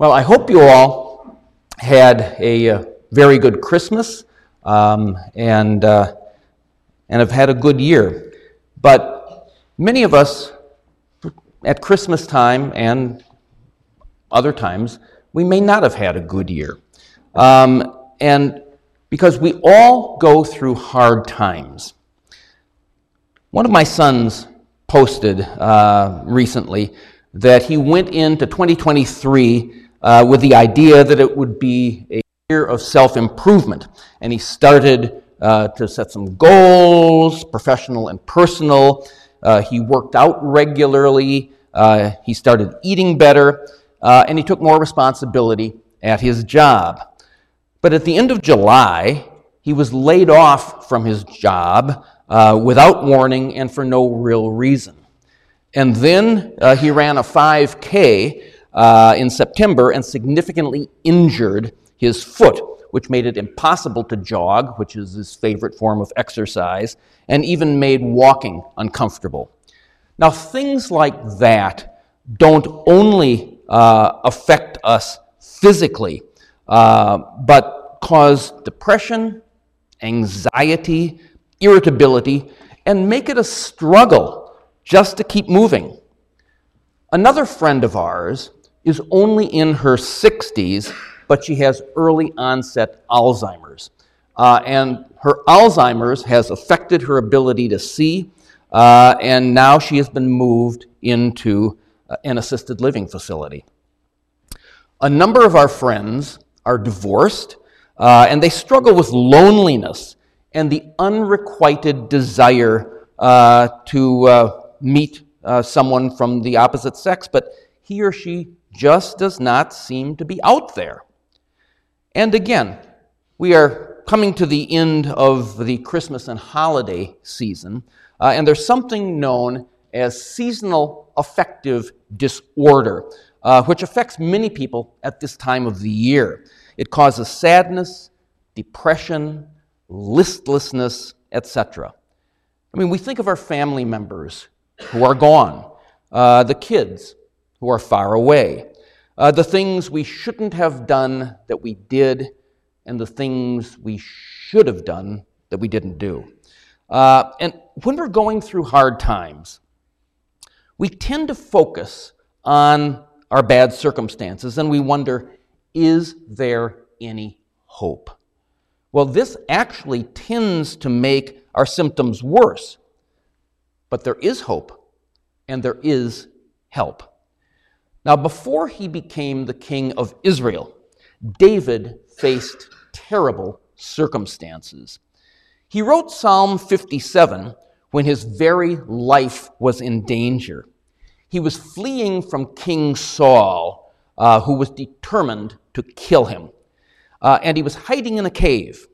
Well, I hope you all had a uh, very good Christmas um, and, uh, and have had a good year. But many of us at Christmas time and other times, we may not have had a good year. Um, and because we all go through hard times. One of my sons posted uh, recently that he went into 2023 uh, with the idea that it would be a year of self improvement. And he started uh, to set some goals, professional and personal. Uh, he worked out regularly. Uh, he started eating better. Uh, and he took more responsibility at his job. But at the end of July, he was laid off from his job uh, without warning and for no real reason. And then he ran a 5K uh, in September and significantly injured his foot, which made it impossible to jog, which is his favorite form of exercise, and even made walking uncomfortable. Now, things like that don't only uh, affect us physically, uh, but cause depression, anxiety, irritability, and make it a struggle just to keep moving. Another friend of ours is only in her 60s, but she has early onset Alzheimer's. Uh, and her Alzheimer's has affected her ability to see, uh, and now she has been moved into uh, an assisted living facility. A number of our friends are divorced, uh, and they struggle with loneliness and the unrequited desire uh, to uh, meet someone from the opposite sex, but he or she just does not seem to be out there. And again, we are coming to the end of the Christmas and holiday season, uh, and there's something known as seasonal affective disorder, uh, which affects many people at this time of the year. It causes sadness, depression, listlessness, etc. I mean, we think of our family members who are gone, uh, the kids who are far away, uh, the things we shouldn't have done that we did, and the things we should have done that we didn't do. Uh, and when we're going through hard times, we tend to focus on our bad circumstances and we wonder, is there any hope? Well, this actually tends to make our symptoms worse. But there is hope and there is help. Now, before he became the king of Israel, David faced terrible circumstances. He wrote Psalm 57 when his very life was in danger. He was fleeing from King Saul, uh, who was determined to kill him. Uh, and he was hiding in a cave.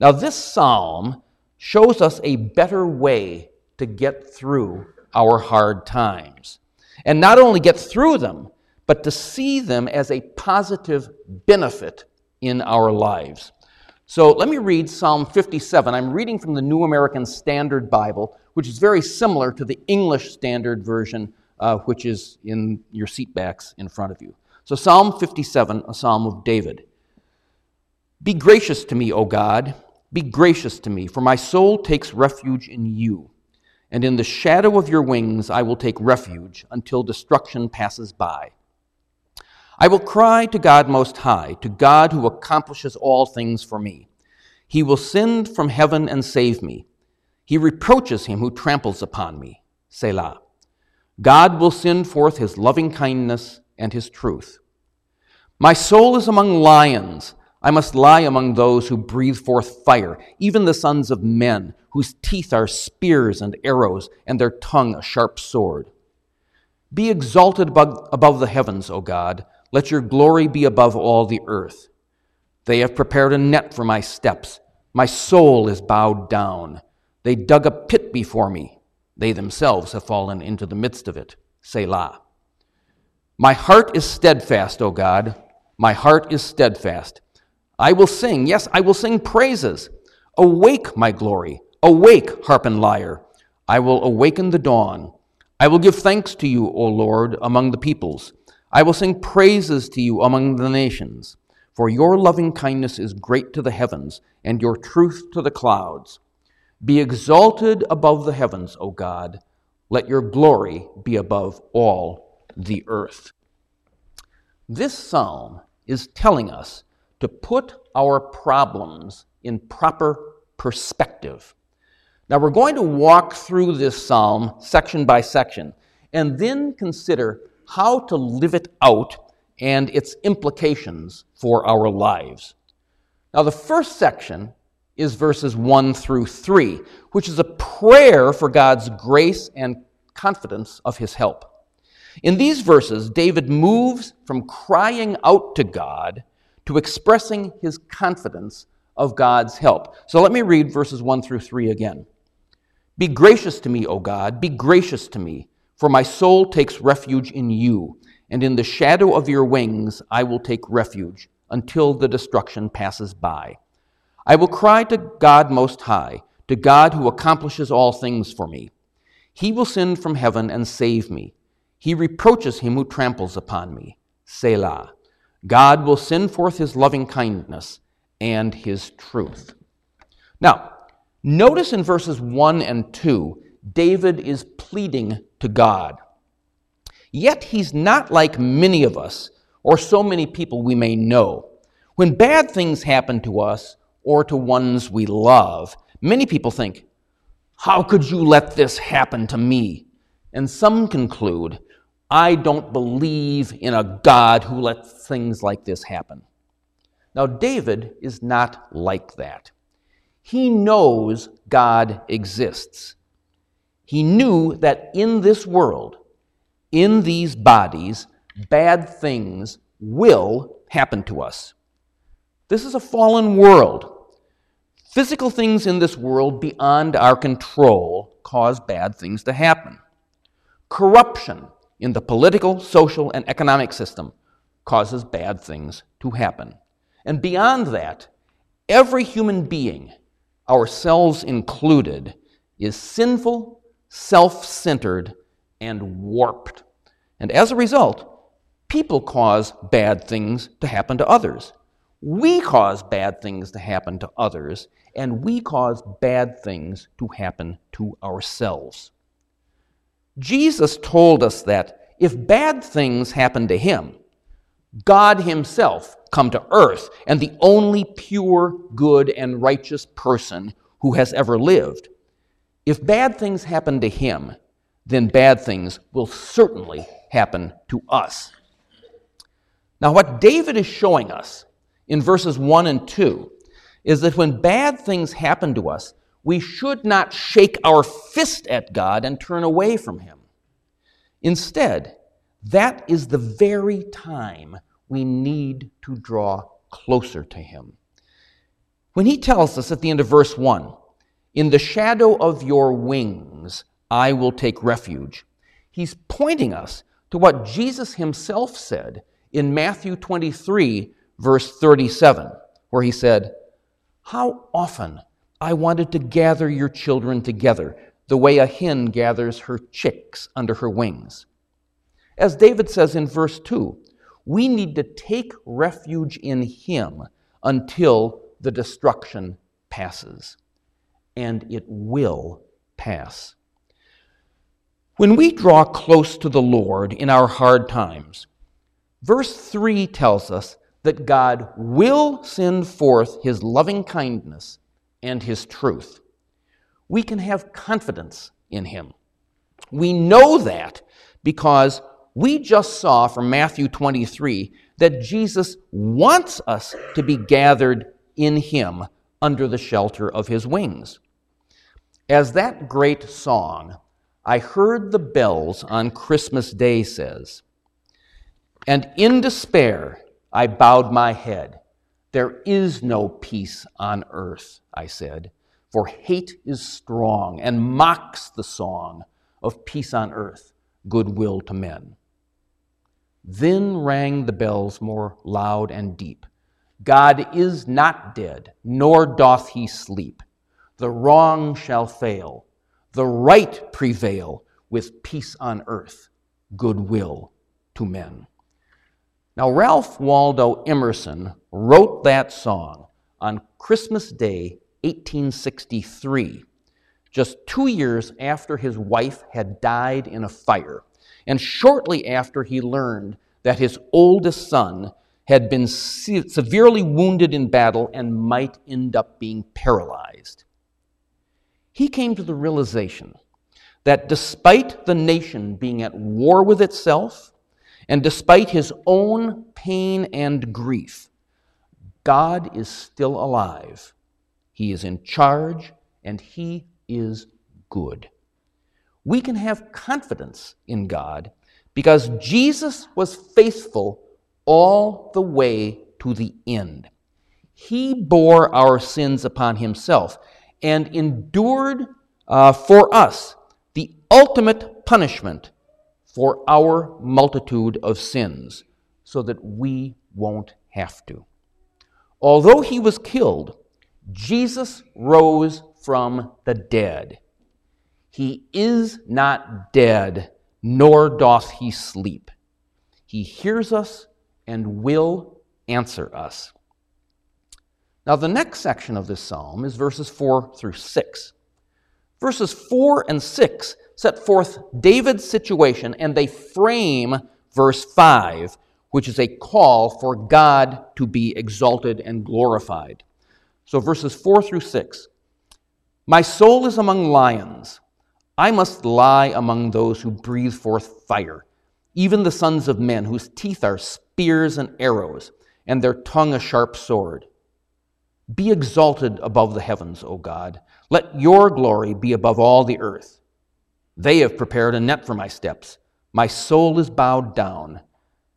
Now, this psalm shows us a better way to get through our hard times. And not only get through them, but to see them as a positive benefit in our lives. So let me read Psalm 57. I'm reading from the New American Standard Bible, which is very similar to the English Standard Version, uh, which is in your seatbacks in front of you. So, Psalm 57, a psalm of David. Be gracious to me, O God. Be gracious to me, for my soul takes refuge in you. And in the shadow of your wings I will take refuge until destruction passes by. I will cry to God Most High, to God who accomplishes all things for me. He will send from heaven and save me. He reproaches him who tramples upon me. Selah. God will send forth his loving kindness and his truth. My soul is among lions. I must lie among those who breathe forth fire, even the sons of men, whose teeth are spears and arrows, and their tongue a sharp sword. Be exalted above the heavens, O God. Let your glory be above all the earth. They have prepared a net for my steps. My soul is bowed down. They dug a pit before me. They themselves have fallen into the midst of it. Selah. My heart is steadfast, O God. My heart is steadfast. I will sing, yes, I will sing praises. Awake, my glory. Awake, harp and lyre. I will awaken the dawn. I will give thanks to you, O Lord, among the peoples. I will sing praises to you among the nations, for your loving kindness is great to the heavens, and your truth to the clouds. Be exalted above the heavens, O God. Let your glory be above all the earth. This psalm is telling us to put our problems in proper perspective. Now, we're going to walk through this psalm section by section and then consider how to live it out and its implications for our lives. Now, the first section is verses 1 through 3, which is a prayer for God's grace and confidence of his help. In these verses, David moves from crying out to God to expressing his confidence of God's help. So let me read verses 1 through 3 again. Be gracious to me, O God, be gracious to me. For my soul takes refuge in you, and in the shadow of your wings I will take refuge until the destruction passes by. I will cry to God Most High, to God who accomplishes all things for me. He will send from heaven and save me. He reproaches him who tramples upon me. Selah. God will send forth his loving kindness and his truth. Now, notice in verses 1 and 2 David is pleading to God. Yet he's not like many of us or so many people we may know. When bad things happen to us or to ones we love, many people think, How could you let this happen to me? And some conclude, I don't believe in a God who lets things like this happen. Now, David is not like that. He knows God exists. He knew that in this world, in these bodies, bad things will happen to us. This is a fallen world. Physical things in this world beyond our control cause bad things to happen. Corruption in the political, social, and economic system causes bad things to happen. And beyond that, every human being, ourselves included, is sinful self centered, and warped. And as a result, people cause bad things to happen to others. We cause bad things to happen to others, and we cause bad things to happen to ourselves. Jesus told us that if bad things happen to him, God Himself come to earth, and the only pure, good, and righteous person who has ever lived, if bad things happen to him, then bad things will certainly happen to us. Now, what David is showing us in verses 1 and 2 is that when bad things happen to us, we should not shake our fist at God and turn away from Him. Instead, that is the very time we need to draw closer to Him. When He tells us at the end of verse 1, in the shadow of your wings, I will take refuge. He's pointing us to what Jesus himself said in Matthew 23, verse 37, where he said, How often I wanted to gather your children together, the way a hen gathers her chicks under her wings. As David says in verse 2, we need to take refuge in him until the destruction passes and it will pass. When we draw close to the Lord in our hard times, verse 3 tells us that God will send forth his loving kindness and his truth. We can have confidence in him. We know that because we just saw from Matthew 23 that Jesus wants us to be gathered in him under the shelter of his wings. As that great song, I heard the bells on Christmas Day says, and in despair I bowed my head. There is no peace on earth, I said, for hate is strong and mocks the song of peace on earth, goodwill to men. Then rang the bells more loud and deep. God is not dead, nor doth he sleep. The wrong shall fail, the right prevail with peace on earth, goodwill to men. Now, Ralph Waldo Emerson wrote that song on Christmas Day, 1863, just two years after his wife had died in a fire, and shortly after he learned that his oldest son had been se- severely wounded in battle and might end up being paralyzed. He came to the realization that despite the nation being at war with itself, and despite his own pain and grief, God is still alive. He is in charge and he is good. We can have confidence in God because Jesus was faithful all the way to the end. He bore our sins upon himself and endured uh, for us the ultimate punishment for our multitude of sins so that we won't have to. Although he was killed, Jesus rose from the dead. He is not dead, nor doth he sleep. He hears us and will answer us. Now, the next section of this psalm is verses 4 through 6. Verses 4 and 6 set forth David's situation and they frame verse 5, which is a call for God to be exalted and glorified. So, verses 4 through 6 My soul is among lions. I must lie among those who breathe forth fire, even the sons of men, whose teeth are spears and arrows, and their tongue a sharp sword. Be exalted above the heavens, O God. Let your glory be above all the earth. They have prepared a net for my steps. My soul is bowed down.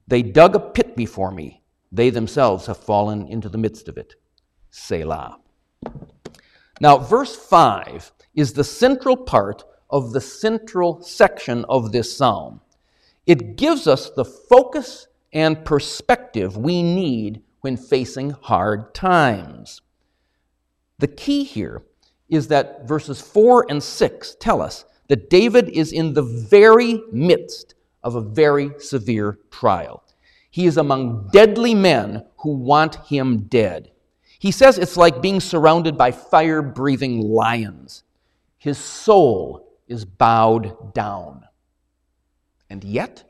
They dug a pit before me. They themselves have fallen into the midst of it. Selah. Now, verse 5 is the central part of the central section of this psalm. It gives us the focus and perspective we need when facing hard times. The key here is that verses 4 and 6 tell us that David is in the very midst of a very severe trial. He is among deadly men who want him dead. He says it's like being surrounded by fire breathing lions. His soul is bowed down. And yet,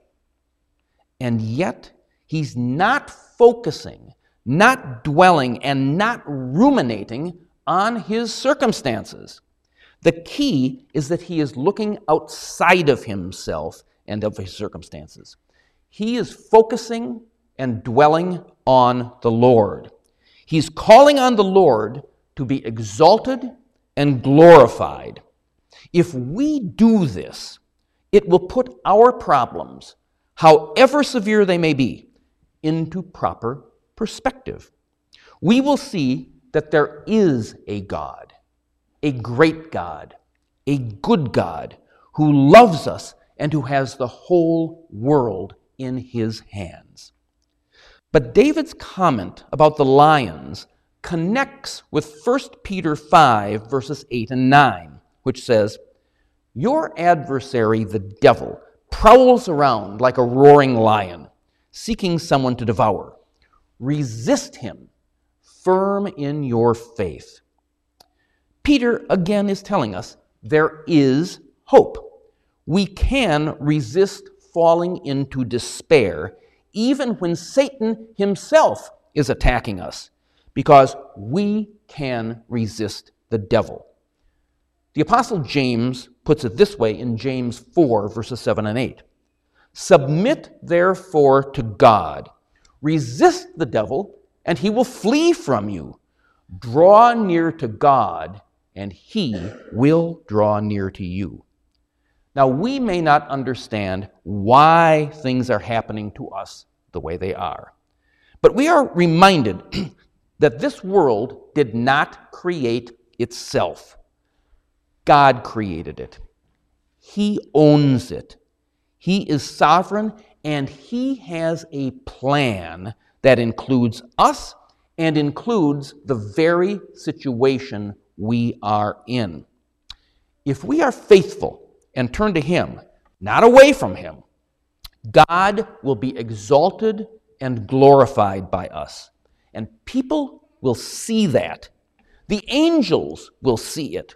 and yet, he's not focusing, not dwelling, and not ruminating on his circumstances. The key is that he is looking outside of himself and of his circumstances. He is focusing and dwelling on the Lord. He's calling on the Lord to be exalted and glorified. If we do this, it will put our problems, however severe they may be, into proper perspective. We will see that there is a God a great God, a good God who loves us and who has the whole world in his hands. But David's comment about the lions connects with 1 Peter 5, verses 8 and 9, which says, Your adversary, the devil, prowls around like a roaring lion, seeking someone to devour. Resist him, firm in your faith Peter again is telling us there is hope. We can resist falling into despair even when Satan himself is attacking us because we can resist the devil. The Apostle James puts it this way in James 4, verses 7 and 8 Submit therefore to God, resist the devil, and he will flee from you. Draw near to God, and he will draw near to you. Now, we may not understand why things are happening to us the way they are, but we are reminded that this world did not create itself. God created it. He owns it. He is sovereign, and He has a plan that includes us and includes the very situation we are in. If we are faithful and turn to Him, not away from Him, God will be exalted and glorified by us. And people will see that. The angels will see it.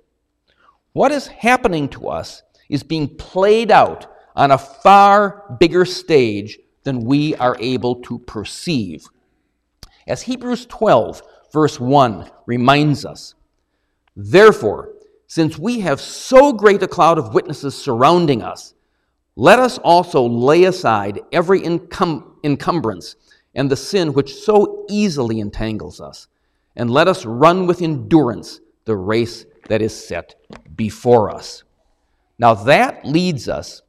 What is happening to us is being played out on a far bigger stage than we are able to perceive. As Hebrews 12, verse 1 reminds us, Therefore, since we have so great a cloud of witnesses surrounding us, let us also lay aside every encum- encumbrance and the sin which so easily entangles us, and let us run with endurance the race that is set before us. Now that leads us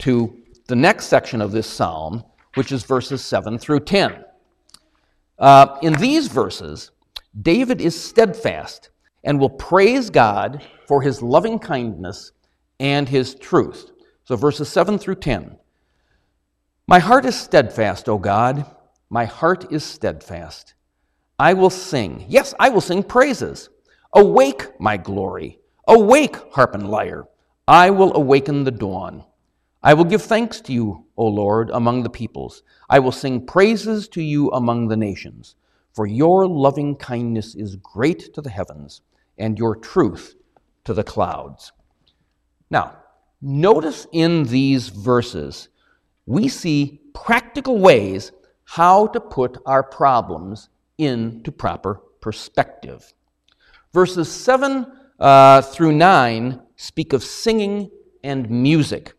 to the next section of this psalm, which is verses 7 through 10. Uh, in these verses, David is steadfast and will praise God for his loving kindness and his truth. So, verses 7 through 10. My heart is steadfast, O God. My heart is steadfast. I will sing. Yes, I will sing praises. Awake, my glory. Awake, harp and lyre. I will awaken the dawn. I will give thanks to you, O Lord, among the peoples. I will sing praises to you among the nations. For your loving kindness is great to the heavens, and your truth to the clouds. Now, notice in these verses, we see practical ways how to put our problems into proper perspective. Verses 7 uh, through 9 speak of singing and music.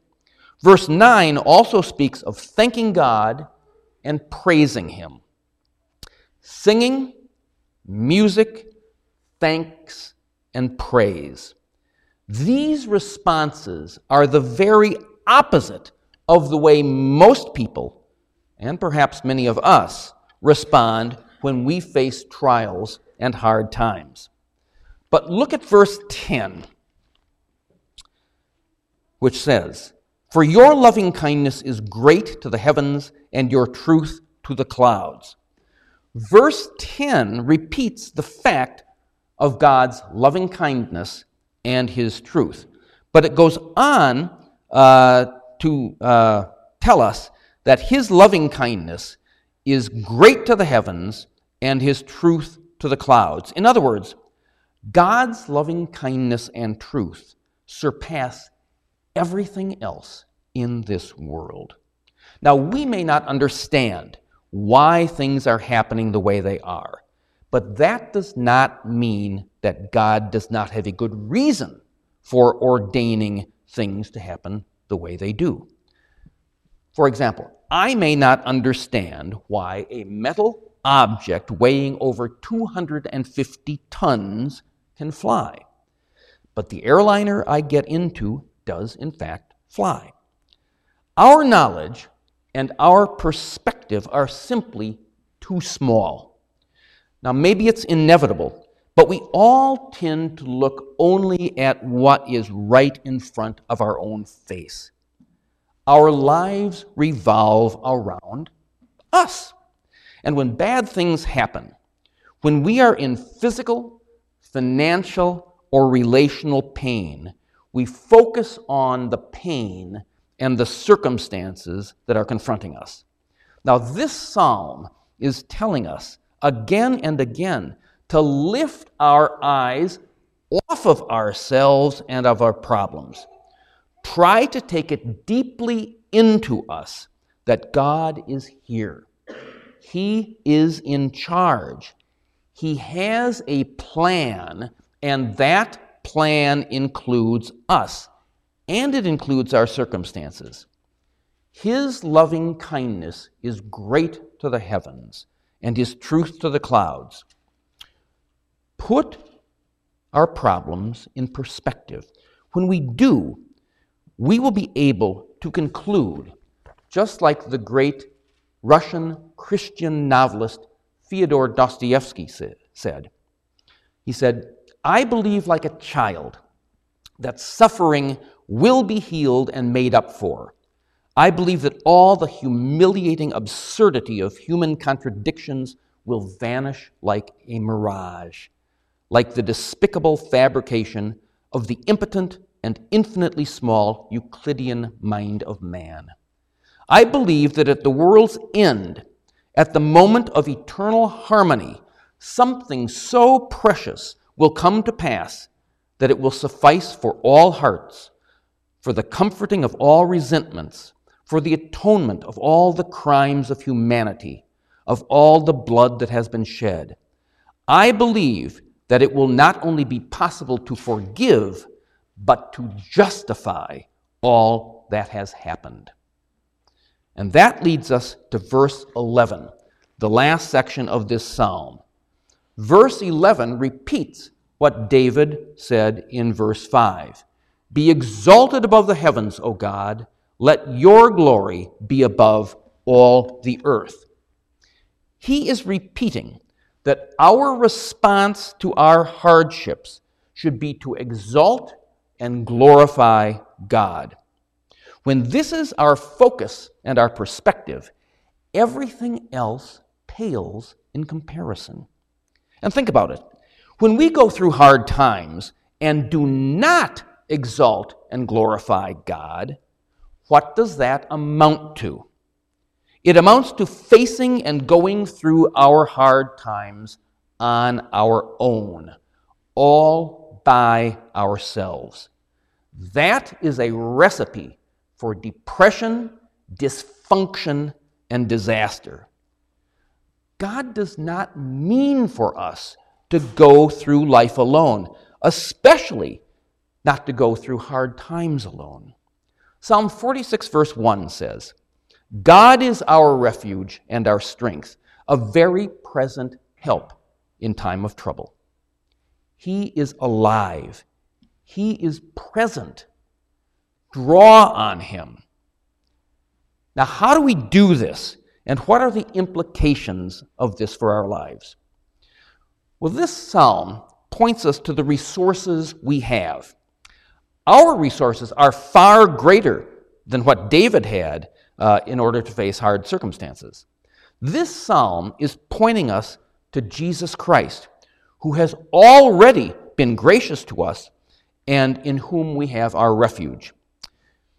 Verse 9 also speaks of thanking God and praising Him. Singing, music, thanks, and praise. These responses are the very opposite of the way most people, and perhaps many of us, respond when we face trials and hard times. But look at verse 10, which says, For your loving kindness is great to the heavens, and your truth to the clouds. Verse 10 repeats the fact of God's loving kindness and his truth. But it goes on uh, to uh, tell us that his loving kindness is great to the heavens and his truth to the clouds. In other words, God's loving kindness and truth surpass everything else in this world. Now, we may not understand why things are happening the way they are, but that does not mean that God does not have a good reason for ordaining things to happen the way they do. For example, I may not understand why a metal object weighing over 250 tons can fly. But the airliner I get into does, in fact, fly. Our knowledge and our perspective are simply too small. Now, maybe it's inevitable, but we all tend to look only at what is right in front of our own face. Our lives revolve around us. And when bad things happen, when we are in physical, financial, or relational pain, we focus on the pain and the circumstances that are confronting us. Now, this psalm is telling us again and again to lift our eyes off of ourselves and of our problems. Try to take it deeply into us that God is here. He is in charge. He has a plan, and that plan includes us, and it includes our circumstances. His loving kindness is great to the heavens, and his truth to the clouds. Put our problems in perspective. When we do, we will be able to conclude, just like the great Russian Christian novelist Fyodor Dostoevsky said. He said, I believe like a child that suffering will be healed and made up for. I believe that all the humiliating absurdity of human contradictions will vanish like a mirage, like the despicable fabrication of the impotent and infinitely small Euclidean mind of man. I believe that at the world's end, At the moment of eternal harmony, something so precious will come to pass that it will suffice for all hearts, for the comforting of all resentments, for the atonement of all the crimes of humanity, of all the blood that has been shed. I believe that it will not only be possible to forgive, but to justify all that has happened. And that leads us to verse 11, the last section of this psalm. Verse 11 repeats what David said in verse 5 Be exalted above the heavens, O God let your glory be above all the earth. He is repeating that our response to our hardships should be to exalt and glorify God. When this is our focus and our perspective, everything else pales in comparison. And think about it. When we go through hard times and do not exalt and glorify God, what does that amount to? It amounts to facing and going through our hard times on our own, all by ourselves. That is a recipe for depression, dysfunction, and disaster. God does not mean for us to go through life alone, especially not to go through hard times alone. Psalm 46, verse 1 says, God is our refuge and our strength, a very present help in time of trouble. He is alive, He is present. Draw on Him. Now, how do we do this? And what are the implications of this for our lives? Well, this psalm points us to the resources we have. Our resources are far greater than what David had uh, in order to face hard circumstances. This psalm is pointing us to Jesus Christ, who has already been gracious to us and in whom we have our refuge.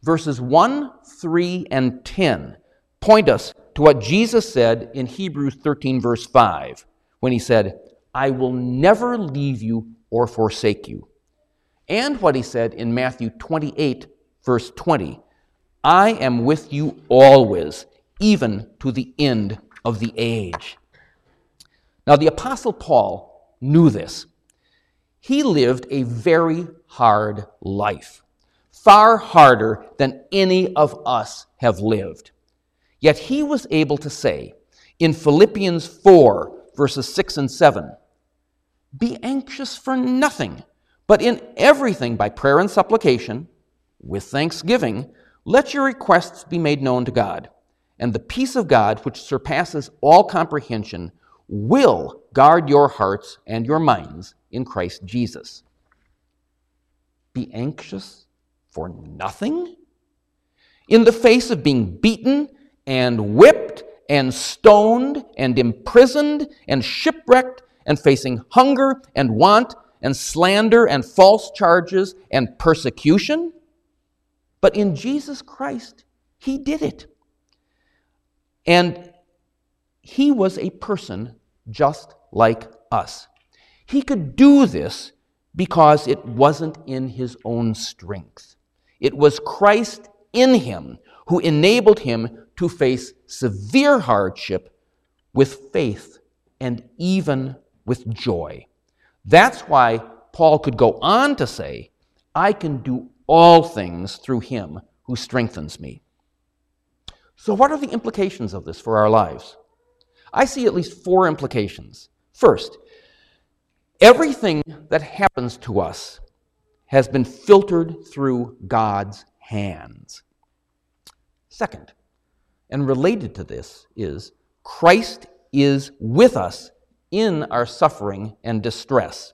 Verses 1, 3, and 10 point us to what Jesus said in Hebrews 13, verse 5, when he said, I will never leave you or forsake you and what he said in Matthew 28, verse 20 I am with you always, even to the end of the age. Now, the Apostle Paul knew this. He lived a very hard life, far harder than any of us have lived. Yet he was able to say in Philippians 4, verses 6 and 7, Be anxious for nothing but in everything, by prayer and supplication, with thanksgiving, let your requests be made known to God. And the peace of God, which surpasses all comprehension, will guard your hearts and your minds in Christ Jesus. Be anxious for nothing? In the face of being beaten and whipped and stoned and imprisoned and shipwrecked and facing hunger and want and slander and false charges and persecution. But in Jesus Christ, He did it. And He was a person just like us. He could do this because it wasn't in His own strength. It was Christ in Him who enabled Him to face severe hardship with faith and even with joy. That's why Paul could go on to say, I can do all things through him who strengthens me. So, what are the implications of this for our lives? I see at least four implications. First, everything that happens to us has been filtered through God's hands. Second, and related to this, is Christ is with us in our suffering and distress.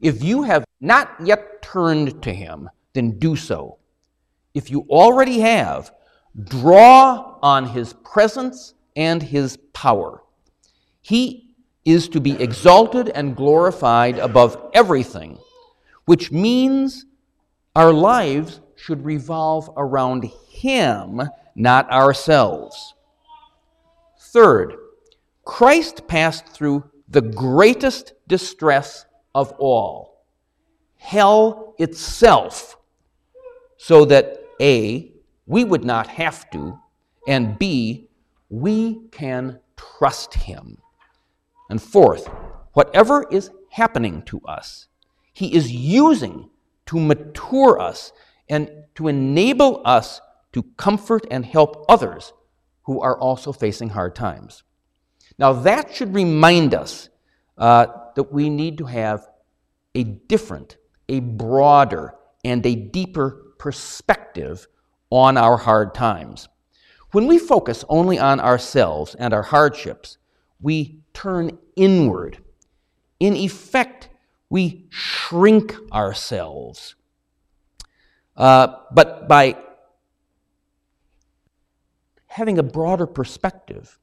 If you have not yet turned to Him, then do so. If you already have, draw on His presence and His power. He is to be exalted and glorified above everything, which means our lives should revolve around Him, not ourselves. Third, Christ passed through the greatest distress of all hell itself, so that A, we would not have to, and B, we can trust Him. And fourth, whatever is happening to us, He is using to mature us and to enable us to comfort and help others who are also facing hard times. Now, that should remind us uh, that we need to have a different, a broader, and a deeper perspective on our hard times. When we focus only on ourselves and our hardships, we turn inward. In effect, we shrink ourselves. Uh, but by having a broader perspective,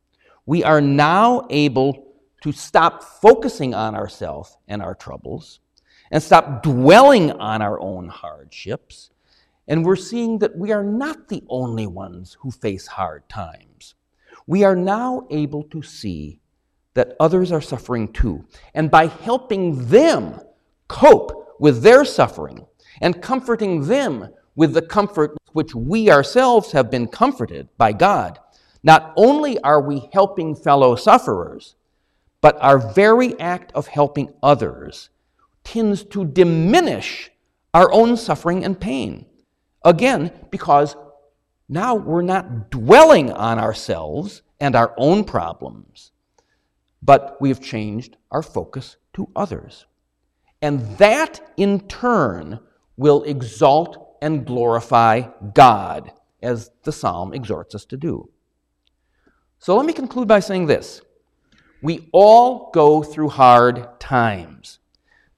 we are now able to stop focusing on ourselves and our troubles and stop dwelling on our own hardships. And we're seeing that we are not the only ones who face hard times. We are now able to see that others are suffering too. And by helping them cope with their suffering and comforting them with the comfort which we ourselves have been comforted by God, not only are we helping fellow sufferers, but our very act of helping others tends to diminish our own suffering and pain. Again, because now we're not dwelling on ourselves and our own problems, but we have changed our focus to others. And that in turn will exalt and glorify God, as the psalm exhorts us to do. So let me conclude by saying this We all go through hard times.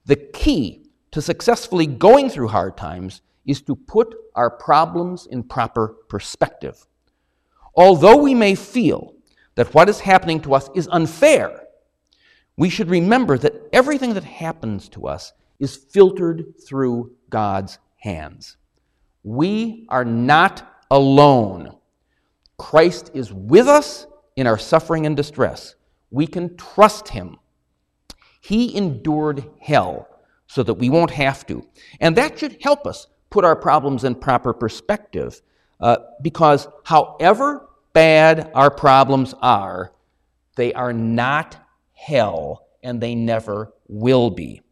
The key to successfully going through hard times is to put our problems in proper perspective. Although we may feel that what is happening to us is unfair, we should remember that everything that happens to us is filtered through God's hands. We are not alone. Christ is with us in our suffering and distress. We can trust him. He endured hell so that we won't have to. And that should help us put our problems in proper perspective uh, because, however bad our problems are, they are not hell and they never will be.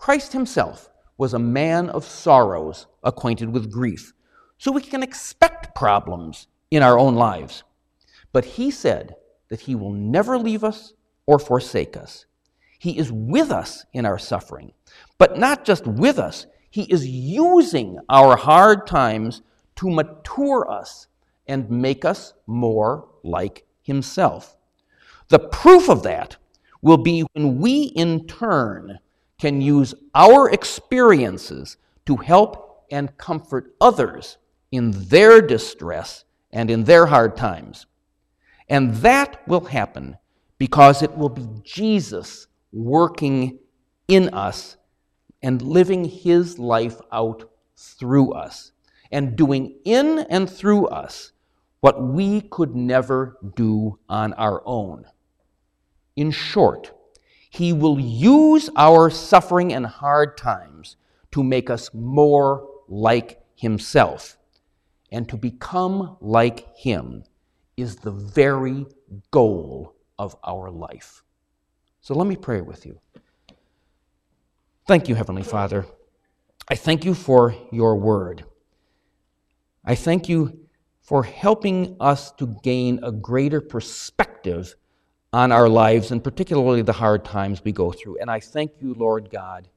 Christ himself was a man of sorrows, acquainted with grief, so we can expect problems in our own lives. But he said that he will never leave us or forsake us. He is with us in our suffering, but not just with us, he is using our hard times to mature us and make us more like himself. The proof of that will be when we, in turn, can use our experiences to help and comfort others in their distress and in their hard times. And that will happen because it will be Jesus working in us and living his life out through us and doing in and through us what we could never do on our own. In short, he will use our suffering and hard times to make us more like Himself. And to become like Him is the very goal of our life. So let me pray with you. Thank you, Heavenly Father. I thank you for your word. I thank you for helping us to gain a greater perspective on our lives and particularly the hard times we go through. And I thank you, Lord God,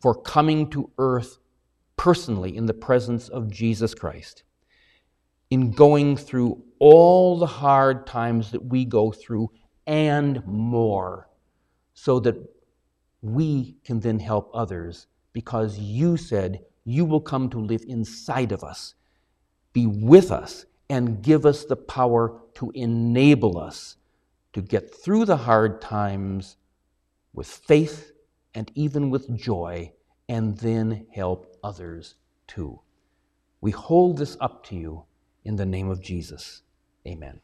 for coming to earth personally in the presence of Jesus Christ, in going through all the hard times that we go through and more, so that we can then help others because you said you will come to live inside of us, be with us, and give us the power to enable us to get through the hard times with faith and even with joy, and then help others too. We hold this up to you in the name of Jesus. Amen.